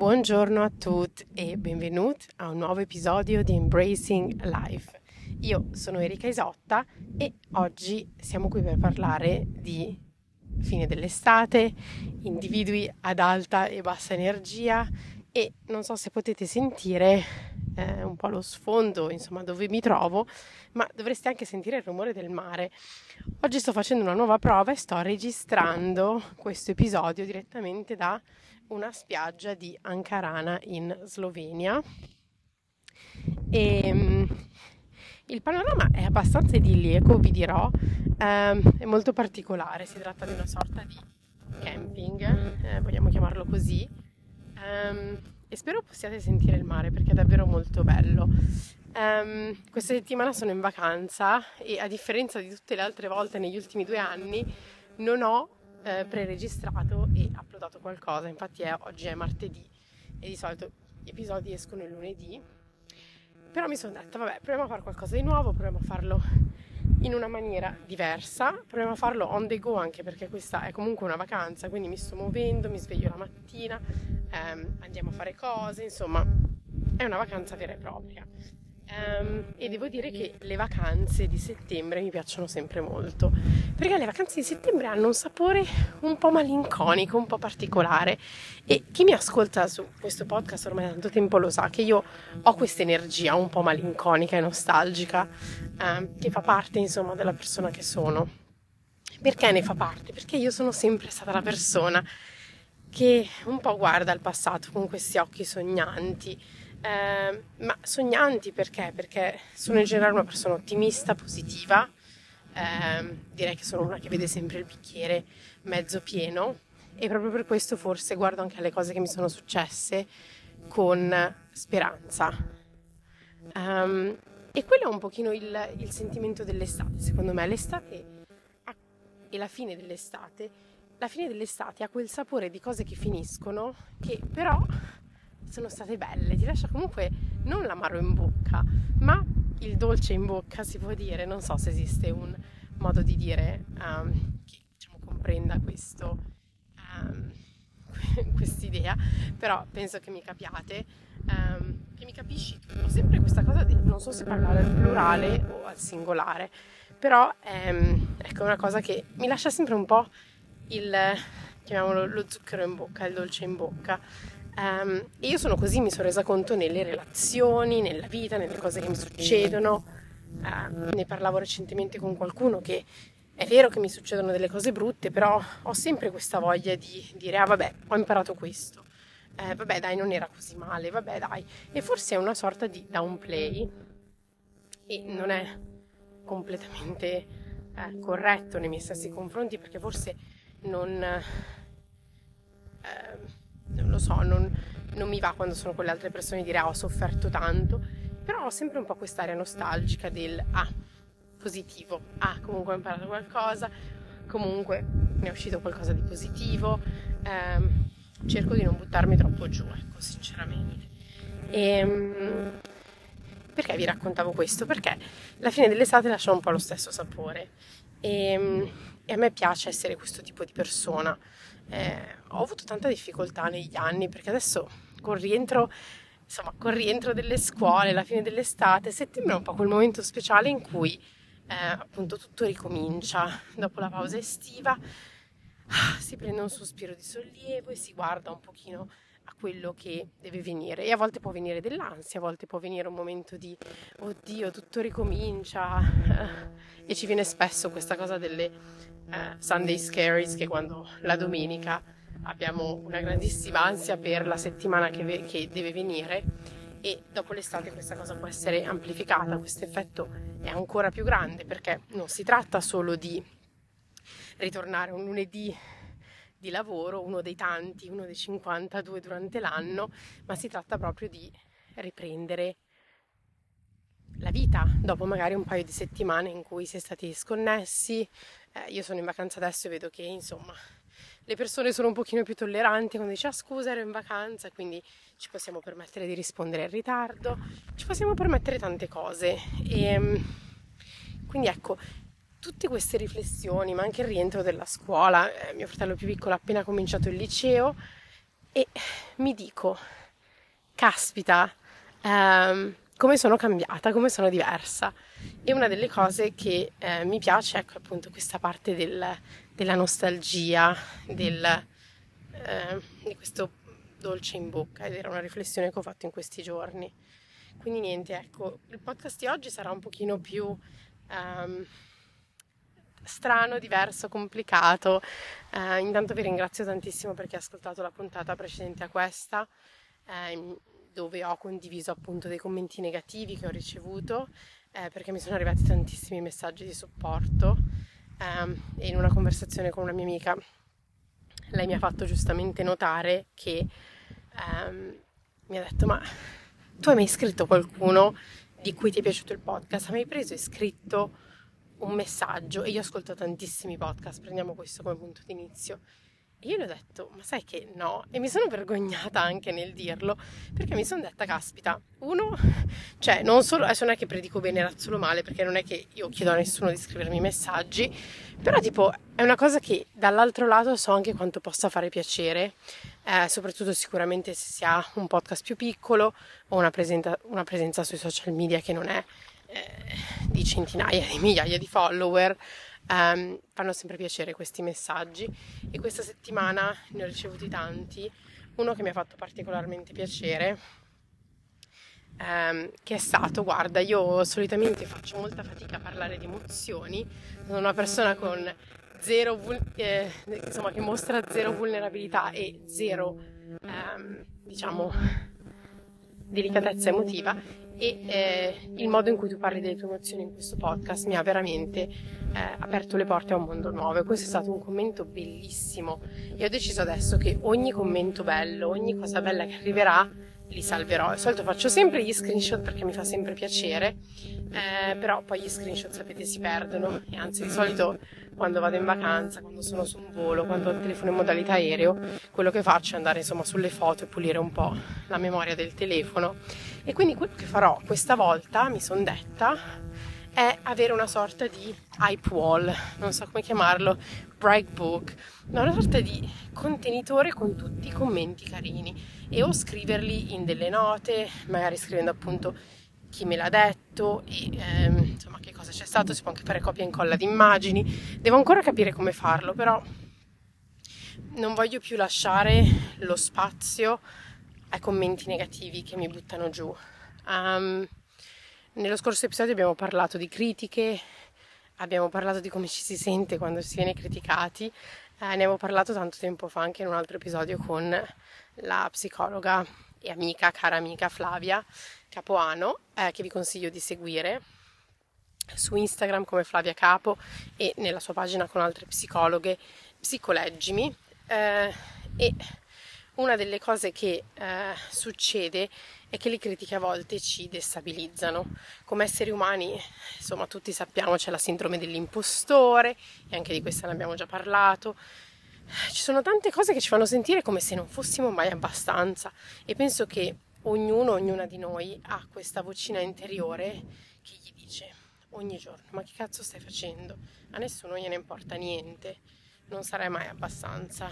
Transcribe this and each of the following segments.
Buongiorno a tutti e benvenuti a un nuovo episodio di Embracing Life. Io sono Erika Isotta e oggi siamo qui per parlare di fine dell'estate, individui ad alta e bassa energia e non so se potete sentire eh, un po' lo sfondo, insomma, dove mi trovo, ma dovreste anche sentire il rumore del mare. Oggi sto facendo una nuova prova e sto registrando questo episodio direttamente da una spiaggia di Ankarana in Slovenia. E, um, il panorama è abbastanza idilliaco, vi dirò, um, è molto particolare, si tratta di una sorta di camping, eh, vogliamo chiamarlo così, um, e spero possiate sentire il mare perché è davvero molto bello. Um, questa settimana sono in vacanza e a differenza di tutte le altre volte negli ultimi due anni non ho eh, preregistrato e uploadato qualcosa, infatti è, oggi è martedì e di solito gli episodi escono il lunedì, però mi sono detta vabbè proviamo a fare qualcosa di nuovo, proviamo a farlo in una maniera diversa, proviamo a farlo on the go anche perché questa è comunque una vacanza, quindi mi sto muovendo, mi sveglio la mattina, ehm, andiamo a fare cose, insomma è una vacanza vera e propria. Um, e devo dire che le vacanze di settembre mi piacciono sempre molto perché le vacanze di settembre hanno un sapore un po' malinconico, un po' particolare e chi mi ascolta su questo podcast ormai da tanto tempo lo sa che io ho questa energia un po' malinconica e nostalgica um, che fa parte insomma della persona che sono. Perché ne fa parte? Perché io sono sempre stata la persona che un po' guarda al passato con questi occhi sognanti eh, ma sognanti perché? Perché sono in generale una persona ottimista, positiva, eh, direi che sono una che vede sempre il bicchiere mezzo pieno e proprio per questo forse guardo anche alle cose che mi sono successe con speranza. Um, e quello è un pochino il, il sentimento dell'estate, secondo me. L'estate e la fine dell'estate, la fine dell'estate ha quel sapore di cose che finiscono, che però sono state belle, ti lascia comunque non l'amaro in bocca, ma il dolce in bocca, si può dire. Non so se esiste un modo di dire um, che diciamo, comprenda questo, um, quest'idea, però penso che mi capiate, um, che mi capisci. Ho sempre questa cosa di non so se parlare al plurale o al singolare, però ehm, ecco una cosa che mi lascia sempre un po' il, chiamiamolo lo zucchero in bocca, il dolce in bocca. Um, e io sono così, mi sono resa conto nelle relazioni, nella vita, nelle cose che mi succedono. Uh, ne parlavo recentemente con qualcuno che è vero che mi succedono delle cose brutte, però ho sempre questa voglia di dire, ah vabbè, ho imparato questo. Eh, vabbè dai, non era così male, vabbè dai. E forse è una sorta di downplay e non è completamente eh, corretto nei miei stessi confronti perché forse non... Eh, non lo so, non, non mi va quando sono con le altre persone dire ah ho sofferto tanto, però ho sempre un po' quest'area nostalgica del ah, positivo, ah comunque ho imparato qualcosa, comunque ne è uscito qualcosa di positivo, ehm, cerco di non buttarmi troppo giù, ecco, sinceramente. E, ehm, perché vi raccontavo questo? Perché la fine dell'estate lascia un po' lo stesso sapore. E, ehm, e a me piace essere questo tipo di persona eh, ho avuto tanta difficoltà negli anni perché adesso con rientro, insomma, con rientro delle scuole, la fine dell'estate, settembre è un po' quel momento speciale in cui eh, appunto tutto ricomincia. Dopo la pausa estiva, ah, si prende un sospiro di sollievo e si guarda un pochino a quello che deve venire. E a volte può venire dell'ansia, a volte può venire un momento di oddio, tutto ricomincia. E ci viene spesso questa cosa delle eh, Sunday Scaries, che quando la domenica abbiamo una grandissima ansia per la settimana che, ve- che deve venire e dopo l'estate questa cosa può essere amplificata, questo effetto è ancora più grande perché non si tratta solo di ritornare un lunedì di lavoro, uno dei tanti, uno dei 52 durante l'anno, ma si tratta proprio di riprendere la vita dopo magari un paio di settimane in cui si è stati sconnessi. Eh, io sono in vacanza adesso e vedo che insomma le persone sono un pochino più tolleranti quando dici ah scusa ero in vacanza, quindi ci possiamo permettere di rispondere in ritardo, ci possiamo permettere tante cose. E, ehm, quindi ecco, tutte queste riflessioni, ma anche il rientro della scuola, eh, mio fratello più piccolo ha appena cominciato il liceo e mi dico, caspita, ehm, come sono cambiata, come sono diversa. E una delle cose che eh, mi piace ecco appunto questa parte del, della nostalgia, del, eh, di questo dolce in bocca ed era una riflessione che ho fatto in questi giorni. Quindi niente, ecco, il podcast di oggi sarà un pochino più um, strano, diverso, complicato. Uh, intanto vi ringrazio tantissimo perché ho ascoltato la puntata precedente a questa, eh, dove ho condiviso appunto dei commenti negativi che ho ricevuto, eh, perché mi sono arrivati tantissimi messaggi di supporto. Um, e in una conversazione con una mia amica lei mi ha fatto giustamente notare che um, mi ha detto ma tu hai mai scritto qualcuno di cui ti è piaciuto il podcast? Hai mai preso e scritto un messaggio? E io ascolto tantissimi podcast, prendiamo questo come punto di inizio. E io le ho detto, ma sai che no? E mi sono vergognata anche nel dirlo, perché mi sono detta, caspita, uno, cioè non solo, adesso non è che predico bene era solo male, perché non è che io chiedo a nessuno di scrivermi messaggi, però tipo è una cosa che dall'altro lato so anche quanto possa fare piacere, eh, soprattutto sicuramente se si ha un podcast più piccolo o una, presenta, una presenza sui social media che non è eh, di centinaia di migliaia di follower um, fanno sempre piacere questi messaggi. E questa settimana ne ho ricevuti tanti. Uno che mi ha fatto particolarmente piacere, um, che è stato, guarda, io solitamente faccio molta fatica a parlare di emozioni, sono una persona con zero, eh, insomma, che mostra zero vulnerabilità e zero, um, diciamo, delicatezza emotiva e eh, il modo in cui tu parli delle tue emozioni in questo podcast mi ha veramente eh, aperto le porte a un mondo nuovo e questo è stato un commento bellissimo. E ho deciso adesso che ogni commento bello, ogni cosa bella che arriverà li salverò. Di solito faccio sempre gli screenshot perché mi fa sempre piacere, eh, però poi gli screenshot sapete si perdono e anzi di solito quando vado in vacanza, quando sono su un volo, quando ho il telefono in modalità aereo, quello che faccio è andare insomma sulle foto e pulire un po' la memoria del telefono. E quindi quello che farò questa volta, mi sono detta, è avere una sorta di hype wall, non so come chiamarlo, bright book, una sorta di contenitore con tutti i commenti carini e o scriverli in delle note, magari scrivendo appunto chi me l'ha detto e ehm, insomma che cosa c'è stato, si può anche fare copia e incolla di immagini, devo ancora capire come farlo, però non voglio più lasciare lo spazio ai commenti negativi che mi buttano giù. Um, nello scorso episodio abbiamo parlato di critiche, abbiamo parlato di come ci si sente quando si viene criticati, eh, ne avevo parlato tanto tempo fa anche in un altro episodio con la psicologa e amica, cara amica Flavia Capoano, eh, che vi consiglio di seguire su Instagram come Flavia Capo e nella sua pagina con altre psicologhe, Psicoleggimi. Eh, e una delle cose che eh, succede è che le critiche a volte ci destabilizzano. Come esseri umani, insomma, tutti sappiamo c'è la sindrome dell'impostore e anche di questa ne abbiamo già parlato ci sono tante cose che ci fanno sentire come se non fossimo mai abbastanza e penso che ognuno, ognuna di noi ha questa vocina interiore che gli dice ogni giorno ma che cazzo stai facendo? A nessuno gliene importa niente, non sarai mai abbastanza.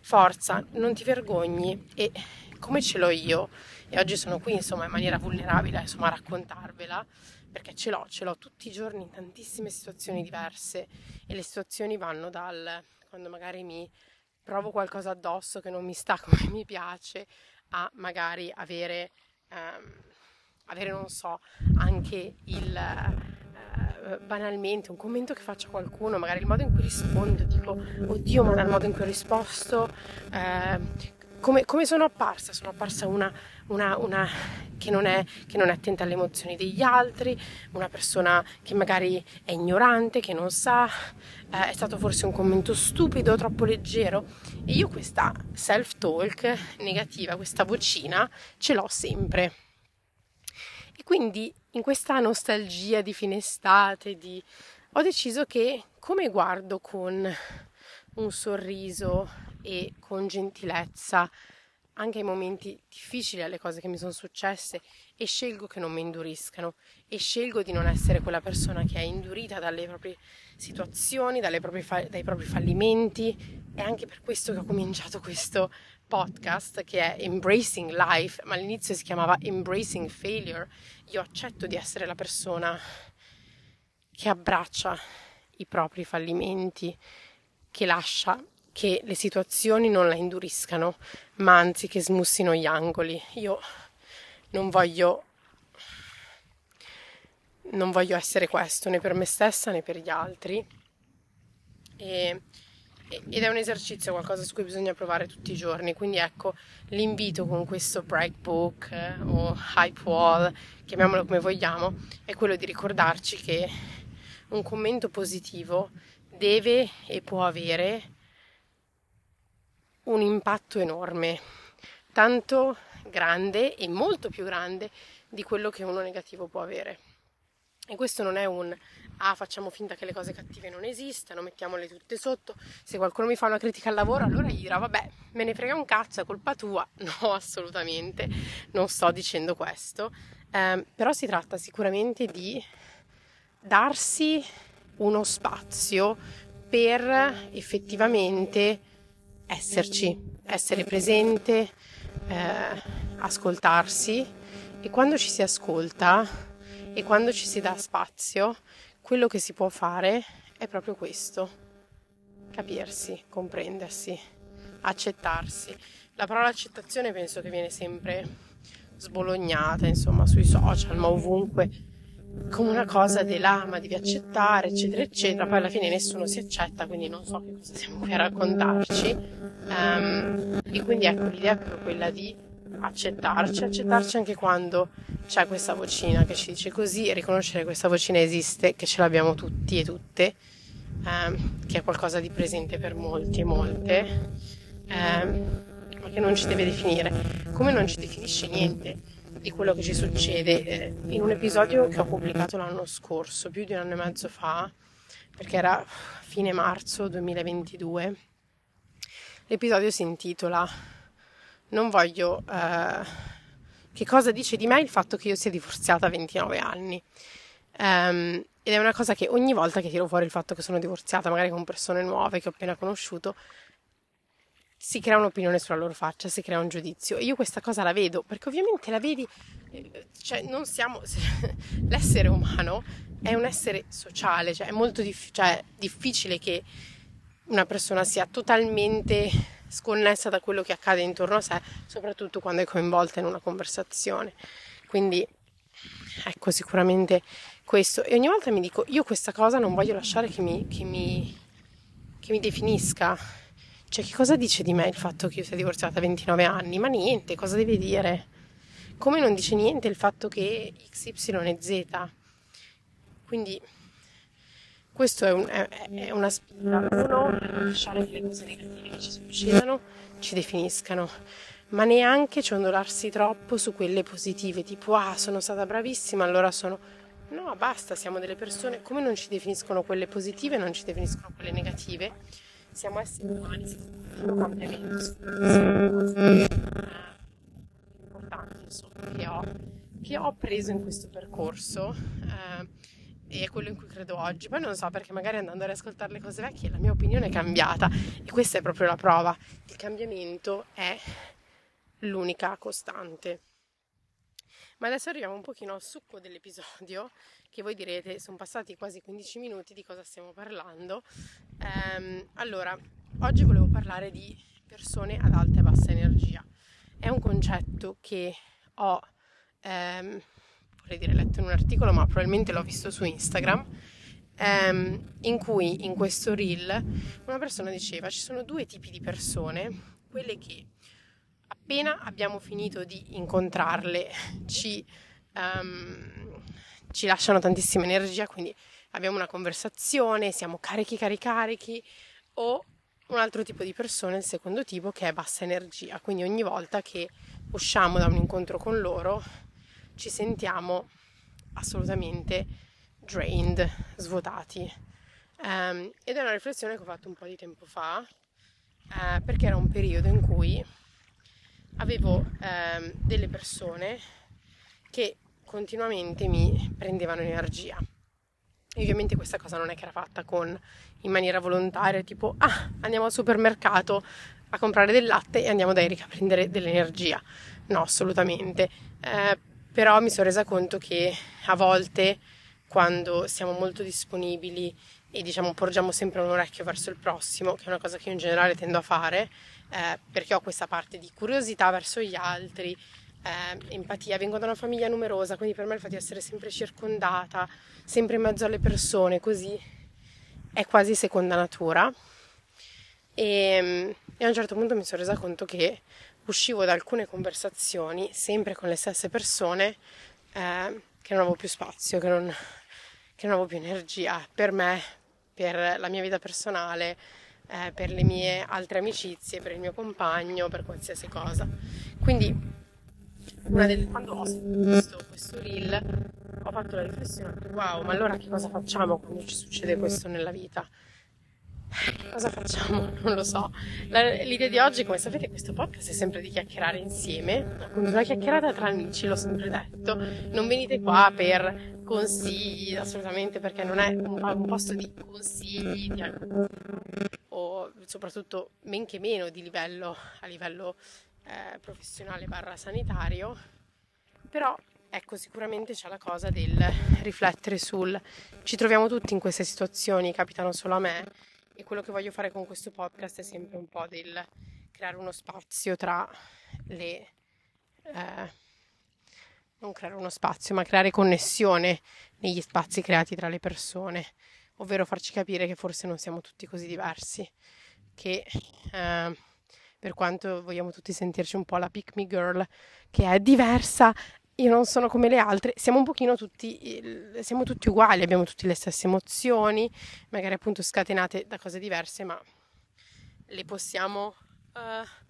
Forza, non ti vergogni e come ce l'ho io e oggi sono qui insomma in maniera vulnerabile insomma a raccontarvela perché ce l'ho, ce l'ho tutti i giorni in tantissime situazioni diverse e le situazioni vanno dal quando magari mi provo qualcosa addosso che non mi sta come mi piace, a magari avere, um, avere non so, anche il uh, banalmente un commento che faccia qualcuno, magari il modo in cui rispondo, dico, oddio, ma dal modo in cui ho risposto, uh, come, come, sono apparsa? Sono apparsa una, una, una che, non è, che, non è, attenta alle emozioni degli altri, una persona che magari è ignorante, che non sa, eh, è stato forse un commento stupido, troppo leggero. E io questa self-talk negativa, questa vocina, ce l'ho sempre. E quindi in questa nostalgia di fine estate, di... ho deciso che come guardo con un sorriso e con gentilezza anche ai momenti difficili, alle cose che mi sono successe e scelgo che non mi induriscano e scelgo di non essere quella persona che è indurita dalle proprie situazioni, proprie fa- dai propri fallimenti. È anche per questo che ho cominciato questo podcast che è Embracing Life, ma all'inizio si chiamava Embracing Failure. Io accetto di essere la persona che abbraccia i propri fallimenti, che lascia che le situazioni non la induriscano, ma anzi che smussino gli angoli. Io non voglio non voglio essere questo né per me stessa né per gli altri. E, ed è un esercizio, qualcosa su cui bisogna provare tutti i giorni. Quindi ecco, l'invito con questo break book eh, o hype wall, chiamiamolo come vogliamo, è quello di ricordarci che un commento positivo deve e può avere un impatto enorme, tanto grande e molto più grande di quello che uno negativo può avere. E questo non è un ah, facciamo finta che le cose cattive non esistano, mettiamole tutte sotto. Se qualcuno mi fa una critica al lavoro, allora gli dirò vabbè, me ne frega un cazzo, è colpa tua. No, assolutamente, non sto dicendo questo. Eh, però si tratta sicuramente di darsi uno spazio per effettivamente esserci, essere presente, eh, ascoltarsi. E quando ci si ascolta e quando ci si dà spazio, quello che si può fare è proprio questo, capirsi, comprendersi, accettarsi. La parola accettazione penso che viene sempre sbolognata, insomma, sui social, ma ovunque, come una cosa di là, ma devi accettare, eccetera, eccetera. Poi alla fine nessuno si accetta, quindi non so che cosa siamo qui a raccontarci. Um, e quindi ecco, l'idea è proprio quella di accettarci, accettarci anche quando c'è questa vocina che ci dice così riconoscere che questa vocina esiste, che ce l'abbiamo tutti e tutte, ehm, che è qualcosa di presente per molti e molte, ehm, ma che non ci deve definire, come non ci definisce niente di quello che ci succede. Eh, in un episodio che ho pubblicato l'anno scorso, più di un anno e mezzo fa, perché era fine marzo 2022, l'episodio si intitola Non voglio... Eh, che cosa dice di me il fatto che io sia divorziata a 29 anni. Um, ed è una cosa che ogni volta che tiro fuori il fatto che sono divorziata, magari con persone nuove che ho appena conosciuto, si crea un'opinione sulla loro faccia, si crea un giudizio. Io questa cosa la vedo, perché ovviamente la vedi, eh, cioè non siamo, l'essere umano è un essere sociale, cioè è molto dif- cioè, difficile che una persona sia totalmente sconnessa da quello che accade intorno a sé, soprattutto quando è coinvolta in una conversazione. Quindi ecco sicuramente questo. E ogni volta mi dico, io questa cosa non voglio lasciare che mi, che mi, che mi definisca. Cioè, che cosa dice di me il fatto che io sia divorziata a 29 anni? Ma niente, cosa deve dire? Come non dice niente il fatto che XY è Z? Quindi questo è, un, è, è una spina. Uno, lasciare che le cose negative che ci succedano ci definiscano, ma neanche ciondolarsi troppo su quelle positive, tipo ah sono stata bravissima, allora sono... No, basta, siamo delle persone, come non ci definiscono quelle positive, non ci definiscono quelle negative, siamo esseri umani, siamo un cambiamento, sono importanti insomma, che ho, che ho preso in questo percorso. Eh, e è quello in cui credo oggi. Poi non so perché magari andando a riascoltare le cose vecchie la mia opinione è cambiata e questa è proprio la prova. Il cambiamento è l'unica costante. Ma adesso arriviamo un pochino al succo dell'episodio, che voi direte sono passati quasi 15 minuti di cosa stiamo parlando. Ehm, allora, oggi volevo parlare di persone ad alta e bassa energia. È un concetto che ho ehm, vorrei dire letto in un articolo, ma probabilmente l'ho visto su Instagram, ehm, in cui in questo reel una persona diceva ci sono due tipi di persone, quelle che appena abbiamo finito di incontrarle ci, um, ci lasciano tantissima energia, quindi abbiamo una conversazione, siamo carichi, carichi, carichi, o un altro tipo di persone, il secondo tipo, che è bassa energia, quindi ogni volta che usciamo da un incontro con loro ci sentiamo assolutamente drained, svuotati. Um, ed è una riflessione che ho fatto un po' di tempo fa, uh, perché era un periodo in cui avevo um, delle persone che continuamente mi prendevano energia. E ovviamente questa cosa non è che era fatta con in maniera volontaria, tipo ah, andiamo al supermercato, a comprare del latte e andiamo da Erika a prendere dell'energia. No, assolutamente. Eh, però mi sono resa conto che a volte quando siamo molto disponibili e diciamo porgiamo sempre un orecchio verso il prossimo, che è una cosa che io in generale tendo a fare, eh, perché ho questa parte di curiosità verso gli altri, eh, empatia, vengo da una famiglia numerosa, quindi per me il fatto di essere sempre circondata, sempre in mezzo alle persone, così è quasi seconda natura. E, e a un certo punto mi sono resa conto che uscivo da alcune conversazioni, sempre con le stesse persone, eh, che non avevo più spazio, che non, che non avevo più energia per me, per la mia vita personale, eh, per le mie altre amicizie, per il mio compagno, per qualsiasi cosa. Quindi, delle, quando ho visto questo reel, ho fatto la riflessione, wow, ma allora che cosa facciamo quando ci succede questo nella vita? Cosa facciamo? Non lo so. La, l'idea di oggi, come sapete, questo podcast è sempre di chiacchierare insieme. Appunto, una chiacchierata tra amici, l'ho sempre detto. Non venite qua per consigli, assolutamente, perché non è un, un posto di consigli di, o soprattutto men che meno di livello a livello eh, professionale barra sanitario. Però ecco, sicuramente c'è la cosa del riflettere sul ci troviamo tutti in queste situazioni, capitano solo a me e quello che voglio fare con questo podcast è sempre un po' del creare uno spazio tra le... Eh, non creare uno spazio, ma creare connessione negli spazi creati tra le persone, ovvero farci capire che forse non siamo tutti così diversi, che eh, per quanto vogliamo tutti sentirci un po' la pick me girl, che è diversa, io non sono come le altre, siamo un pochino tutti, siamo tutti uguali, abbiamo tutte le stesse emozioni, magari appunto scatenate da cose diverse, ma le possiamo, uh,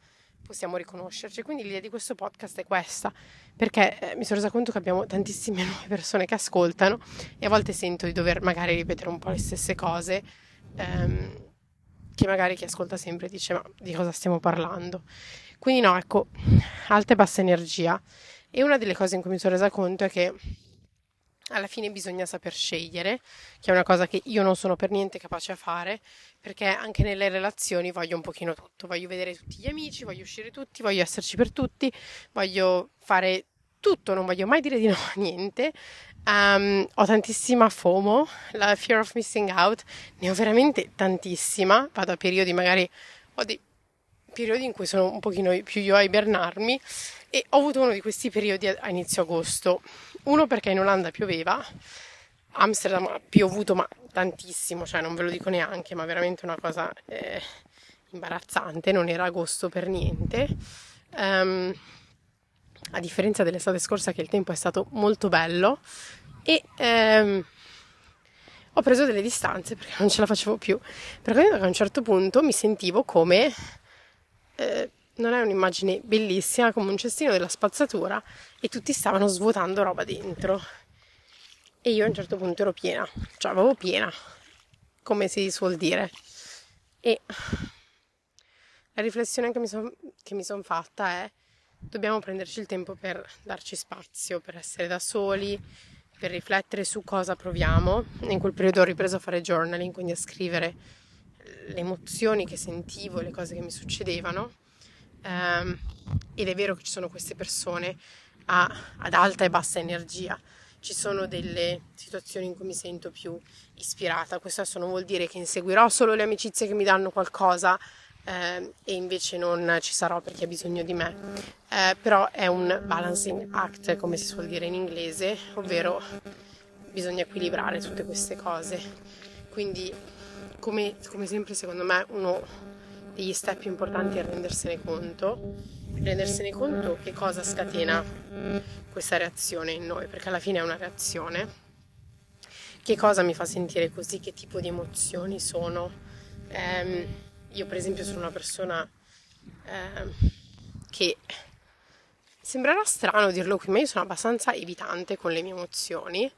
possiamo riconoscerci. Quindi l'idea di questo podcast è questa, perché eh, mi sono resa conto che abbiamo tantissime nuove persone che ascoltano e a volte sento di dover magari ripetere un po' le stesse cose. Um, che magari chi ascolta sempre dice ma di cosa stiamo parlando quindi no ecco alta e bassa energia e una delle cose in cui mi sono resa conto è che alla fine bisogna saper scegliere, che è una cosa che io non sono per niente capace a fare, perché anche nelle relazioni voglio un pochino tutto, voglio vedere tutti gli amici, voglio uscire tutti, voglio esserci per tutti, voglio fare tutto, non voglio mai dire di no a niente. Um, ho tantissima FOMO, la fear of missing out, ne ho veramente tantissima, vado a periodi magari, ho dei periodi in cui sono un pochino più io a ibernarmi e ho avuto uno di questi periodi a inizio agosto. Uno perché in Olanda pioveva, Amsterdam ha piovuto ma tantissimo, cioè non ve lo dico neanche, ma veramente una cosa eh, imbarazzante, non era agosto per niente. Um, a differenza dell'estate scorsa che il tempo è stato molto bello. E um, ho preso delle distanze perché non ce la facevo più, perché a un certo punto mi sentivo come eh, non è un'immagine bellissima come un cestino della spazzatura e tutti stavano svuotando roba dentro e io a un certo punto ero piena, cioè avevo piena, come si suol dire. E la riflessione che mi sono son fatta è dobbiamo prenderci il tempo per darci spazio, per essere da soli, per riflettere su cosa proviamo. In quel periodo ho ripreso a fare journaling, quindi a scrivere le emozioni che sentivo, le cose che mi succedevano Um, ed è vero che ci sono queste persone a, ad alta e bassa energia. Ci sono delle situazioni in cui mi sento più ispirata. Questo adesso non vuol dire che inseguirò solo le amicizie che mi danno qualcosa eh, e invece non ci sarò perché ha bisogno di me. Eh, però è un balancing act, come si suol dire in inglese, ovvero bisogna equilibrare tutte queste cose. Quindi, come, come sempre, secondo me, uno degli step importanti è rendersene conto, rendersene conto che cosa scatena questa reazione in noi, perché alla fine è una reazione. Che cosa mi fa sentire così, che tipo di emozioni sono. Eh, io per esempio sono una persona eh, che sembrerà strano dirlo qui, ma io sono abbastanza evitante con le mie emozioni.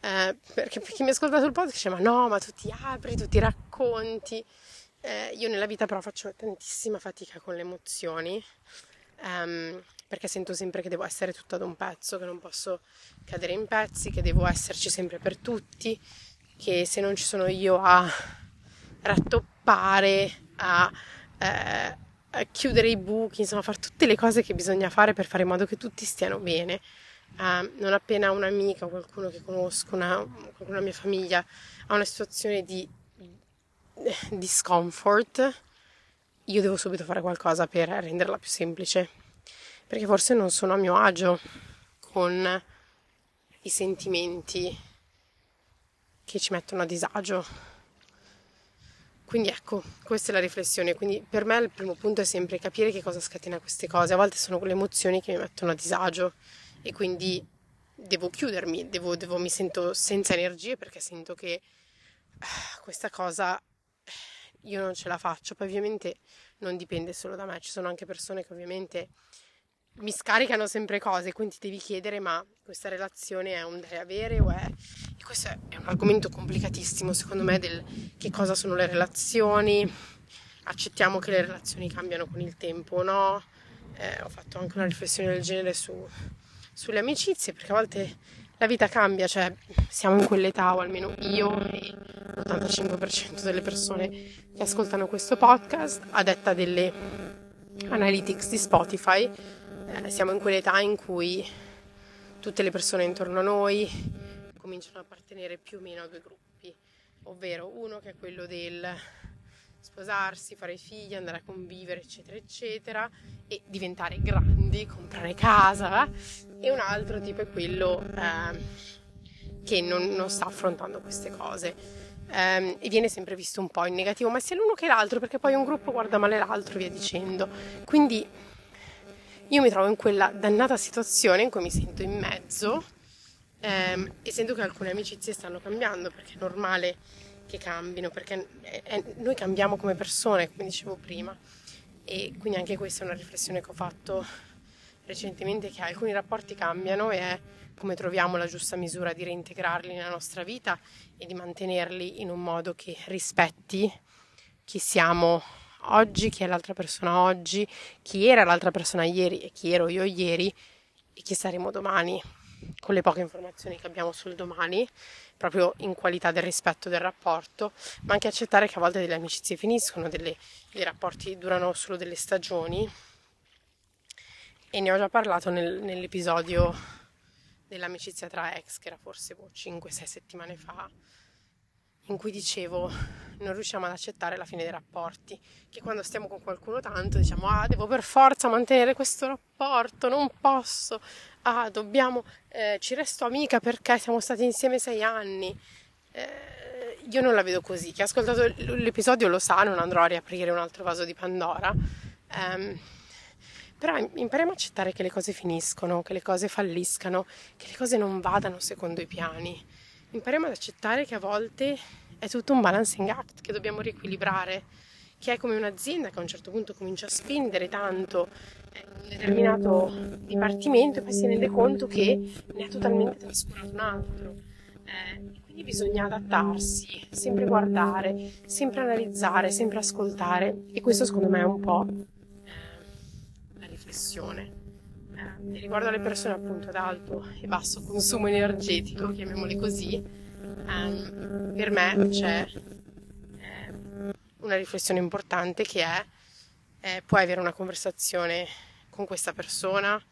Eh, perché per chi mi ascolta sul podcast dice ma no, ma tu ti apri, tu ti racconti. Eh, io nella vita però faccio tantissima fatica con le emozioni um, perché sento sempre che devo essere tutta ad un pezzo, che non posso cadere in pezzi, che devo esserci sempre per tutti, che se non ci sono io a rattoppare, a eh, eh, chiudere i buchi, insomma fare tutte le cose che bisogna fare per fare in modo che tutti stiano bene. Uh, non appena un'amica o qualcuno che conosco, una, qualcuno della mia famiglia ha una situazione di discomfort, io devo subito fare qualcosa per renderla più semplice, perché forse non sono a mio agio con i sentimenti che ci mettono a disagio. Quindi ecco, questa è la riflessione. Quindi per me il primo punto è sempre capire che cosa scatena queste cose. A volte sono quelle emozioni che mi mettono a disagio e quindi devo chiudermi, devo, devo, mi sento senza energie perché sento che uh, questa cosa io non ce la faccio. Poi ovviamente non dipende solo da me, ci sono anche persone che ovviamente mi scaricano sempre cose, quindi devi chiedere ma questa relazione è un dare avere o è... E questo è un argomento complicatissimo secondo me del che cosa sono le relazioni, accettiamo che le relazioni cambiano con il tempo o no, eh, ho fatto anche una riflessione del genere su, sulle amicizie perché a volte la vita cambia, cioè siamo in quell'età o almeno io e l'85% delle persone che ascoltano questo podcast a detta delle analytics di Spotify eh, siamo in quell'età in cui tutte le persone intorno a noi cominciano a appartenere più o meno a due gruppi, ovvero uno che è quello del sposarsi, fare figli, andare a convivere, eccetera, eccetera, e diventare grandi, comprare casa, e un altro tipo è quello eh, che non, non, sta affrontando queste cose. Eh, e viene sempre visto un po' in negativo, ma sia l'uno che l'altro, perché poi un gruppo guarda male l'altro, via dicendo. Quindi io mi trovo in quella dannata situazione in cui mi sento in mezzo ehm, e sento che alcune amicizie stanno cambiando perché è normale che cambino, perché è, è, noi cambiamo come persone, come dicevo prima. E quindi anche questa è una riflessione che ho fatto recentemente, che alcuni rapporti cambiano e è come troviamo la giusta misura di reintegrarli nella nostra vita e di mantenerli in un modo che rispetti chi siamo oggi, chi è l'altra persona oggi, chi era l'altra persona ieri e chi ero io ieri e chi saremo domani, con le poche informazioni che abbiamo sul domani, proprio in qualità del rispetto del rapporto, ma anche accettare che a volte delle amicizie finiscono, delle, dei rapporti durano solo delle stagioni. E ne ho già parlato nel, nell'episodio dell'amicizia tra ex, che era forse boh, 5-6 settimane fa, in cui dicevo non riusciamo ad accettare la fine dei rapporti, che quando stiamo con qualcuno tanto diciamo ah devo per forza mantenere questo rapporto, non posso, ah dobbiamo, eh, ci resto amica perché siamo stati insieme sei anni. Eh, io non la vedo così, chi ha ascoltato l'episodio lo sa, non andrò a riaprire un altro vaso di Pandora. Um, però impariamo a accettare che le cose finiscono, che le cose falliscano, che le cose non vadano secondo i piani impariamo ad accettare che a volte è tutto un balancing act che dobbiamo riequilibrare, che è come un'azienda che a un certo punto comincia a spendere tanto in un determinato dipartimento e poi si rende conto che ne ha totalmente trascurato un altro. Eh, quindi bisogna adattarsi, sempre guardare, sempre analizzare, sempre ascoltare. E questo secondo me è un po' eh, la riflessione eh, riguardo alle persone appunto ad alto e basso consumo energetico, chiamiamole così, ehm, per me c'è eh, una riflessione importante che è eh, puoi avere una conversazione con questa persona,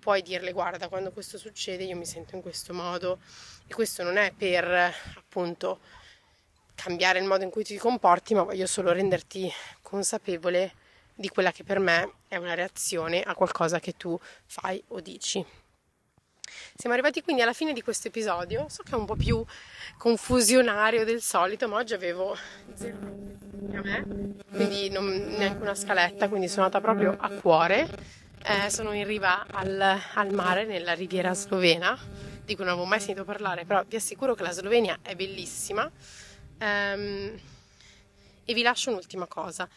puoi dirle guarda quando questo succede io mi sento in questo modo. E questo non è per appunto cambiare il modo in cui ti comporti, ma voglio solo renderti consapevole di quella che per me è una reazione a qualcosa che tu fai o dici. Siamo arrivati quindi alla fine di questo episodio, so che è un po' più confusionario del solito, ma oggi avevo zero a me, quindi non, neanche una scaletta, quindi sono andata proprio a cuore. Eh, sono in riva al, al, mare, nella riviera slovena, di cui non avevo mai sentito parlare, però vi assicuro che la Slovenia è bellissima. Um, e vi lascio un'ultima cosa.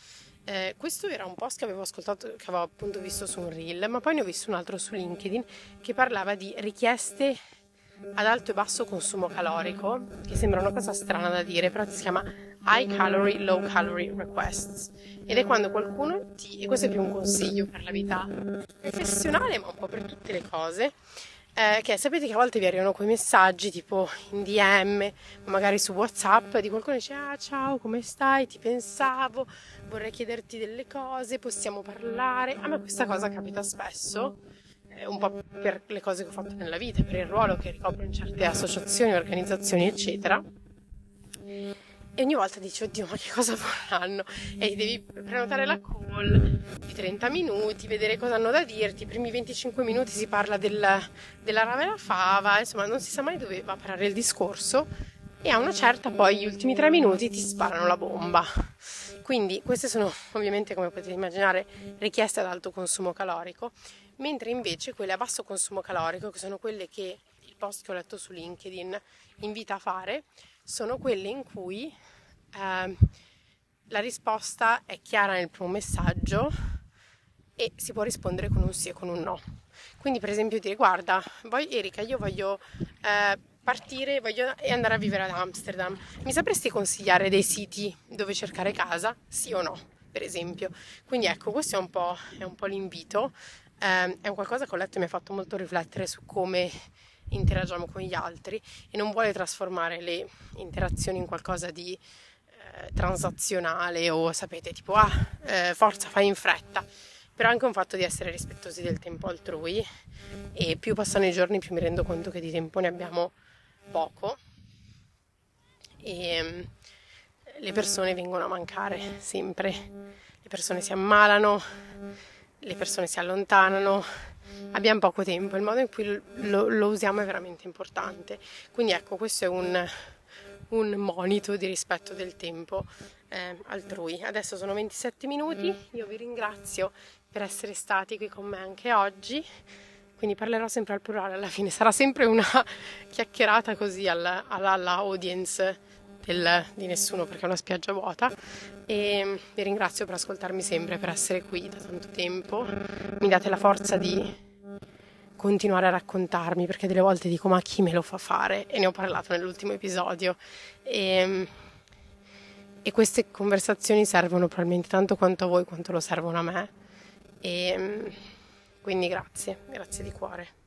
Eh, questo era un post che avevo ascoltato, che avevo appunto visto su un reel, ma poi ne ho visto un altro su LinkedIn che parlava di richieste ad alto e basso consumo calorico, che sembra una cosa strana da dire, però si chiama High Calorie, Low Calorie Requests. Ed è quando qualcuno ti, e questo è più un consiglio per la vita professionale, ma un po' per tutte le cose, eh, che sapete che a volte vi arrivano quei messaggi tipo in DM magari su WhatsApp di qualcuno che dice ah ciao come stai? Ti pensavo vorrei chiederti delle cose possiamo parlare. A me questa cosa capita spesso eh, un po' per le cose che ho fatto nella vita per il ruolo che ricopro in certe associazioni organizzazioni eccetera e ogni volta dici, oddio, ma che cosa vorranno? E devi prenotare la call di 30 minuti, vedere cosa hanno da dirti. I primi 25 minuti si parla del, della rave la fava, insomma, non si sa mai dove va a parare il discorso. E a una certa, poi, gli ultimi tre minuti ti sparano la bomba. Quindi, queste sono ovviamente, come potete immaginare, richieste ad alto consumo calorico, mentre invece quelle a basso consumo calorico, che sono quelle che post che ho letto su LinkedIn invita a fare, sono quelle in cui eh, la risposta è chiara nel primo messaggio e si può rispondere con un sì e con un no. Quindi per esempio dire guarda, voi Erika, io voglio eh, partire voglio, e andare a vivere ad Amsterdam, mi sapresti consigliare dei siti dove cercare casa? Sì o no? Per esempio. Quindi ecco, questo è un po', è un po l'invito. Eh, è un qualcosa che ho letto e mi ha fatto molto riflettere su come interagiamo con gli altri e non vuole trasformare le interazioni in qualcosa di eh, transazionale o sapete tipo ah eh, forza fai in fretta però anche un fatto di essere rispettosi del tempo altrui e più passano i giorni più mi rendo conto che di tempo ne abbiamo poco e mm, le persone vengono a mancare sempre. Le persone si ammalano le persone si allontanano abbiamo poco tempo, il modo in cui lo, lo usiamo è veramente importante. Quindi ecco, questo è un, un monito di rispetto del tempo eh, altrui. Adesso sono 27 minuti, io vi ringrazio per essere stati qui con me anche oggi. Quindi parlerò sempre al plurale alla fine, sarà sempre una chiacchierata così alla, alla, alla audience del, di nessuno perché è una spiaggia vuota e vi ringrazio per ascoltarmi sempre, per essere qui da tanto tempo, mi date la forza di continuare a raccontarmi perché delle volte dico ma chi me lo fa fare? E ne ho parlato nell'ultimo episodio. E, e queste conversazioni servono probabilmente tanto quanto a voi quanto lo servono a me. E quindi grazie, grazie di cuore.